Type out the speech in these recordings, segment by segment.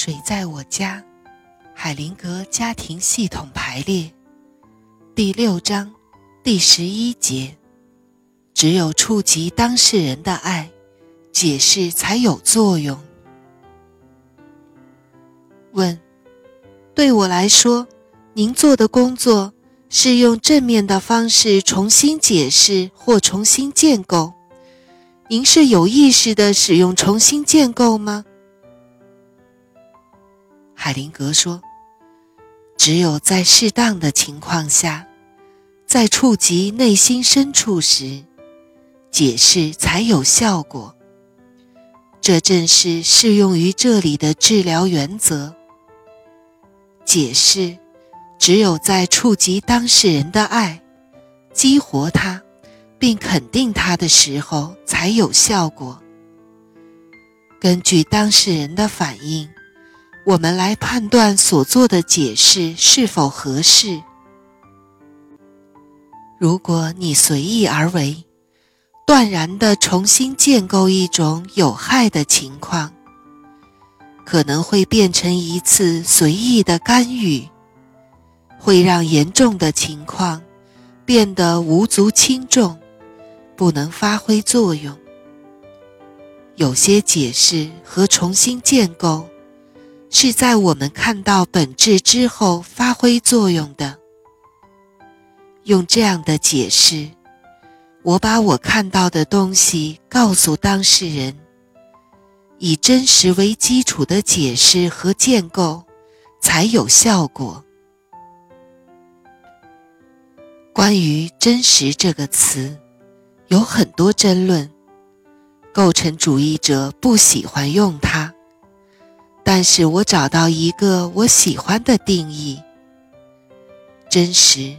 水在我家，海灵格家庭系统排列，第六章第十一节。只有触及当事人的爱，解释才有作用。问：对我来说，您做的工作是用正面的方式重新解释或重新建构。您是有意识的使用重新建构吗？海灵格说：“只有在适当的情况下，在触及内心深处时，解释才有效果。这正是适用于这里的治疗原则。解释只有在触及当事人的爱，激活他。”并肯定他的时候才有效果。根据当事人的反应，我们来判断所做的解释是否合适。如果你随意而为，断然地重新建构一种有害的情况，可能会变成一次随意的干预，会让严重的情况变得无足轻重。不能发挥作用。有些解释和重新建构，是在我们看到本质之后发挥作用的。用这样的解释，我把我看到的东西告诉当事人，以真实为基础的解释和建构才有效果。关于“真实”这个词。有很多争论，构成主义者不喜欢用它，但是我找到一个我喜欢的定义：真实，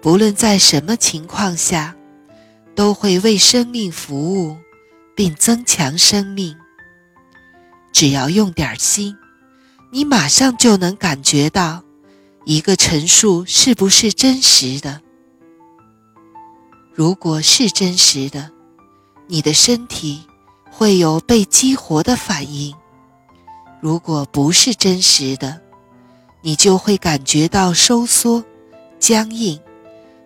不论在什么情况下，都会为生命服务，并增强生命。只要用点心，你马上就能感觉到一个陈述是不是真实的。如果是真实的，你的身体会有被激活的反应；如果不是真实的，你就会感觉到收缩、僵硬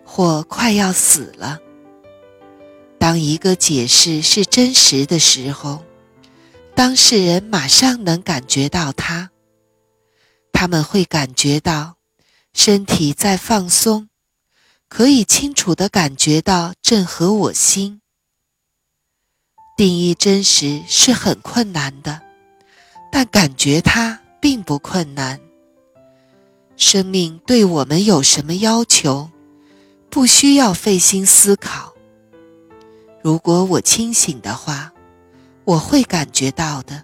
或快要死了。当一个解释是真实的时候，当事人马上能感觉到它，他们会感觉到身体在放松。可以清楚地感觉到正合我心。定义真实是很困难的，但感觉它并不困难。生命对我们有什么要求？不需要费心思考。如果我清醒的话，我会感觉到的。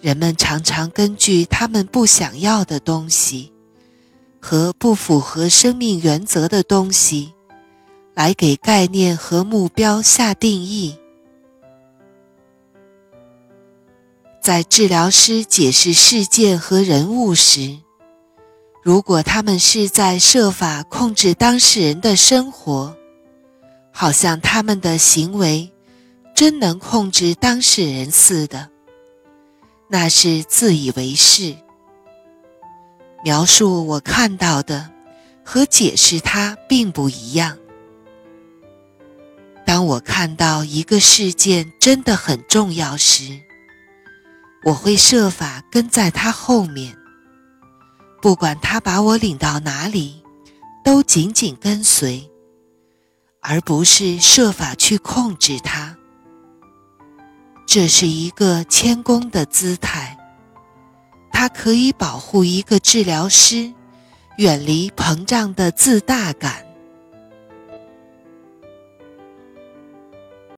人们常常根据他们不想要的东西。和不符合生命原则的东西，来给概念和目标下定义。在治疗师解释事件和人物时，如果他们是在设法控制当事人的生活，好像他们的行为真能控制当事人似的，那是自以为是。描述我看到的和解释它并不一样。当我看到一个事件真的很重要时，我会设法跟在他后面，不管他把我领到哪里，都紧紧跟随，而不是设法去控制他。这是一个谦恭的姿态。它可以保护一个治疗师远离膨胀的自大感。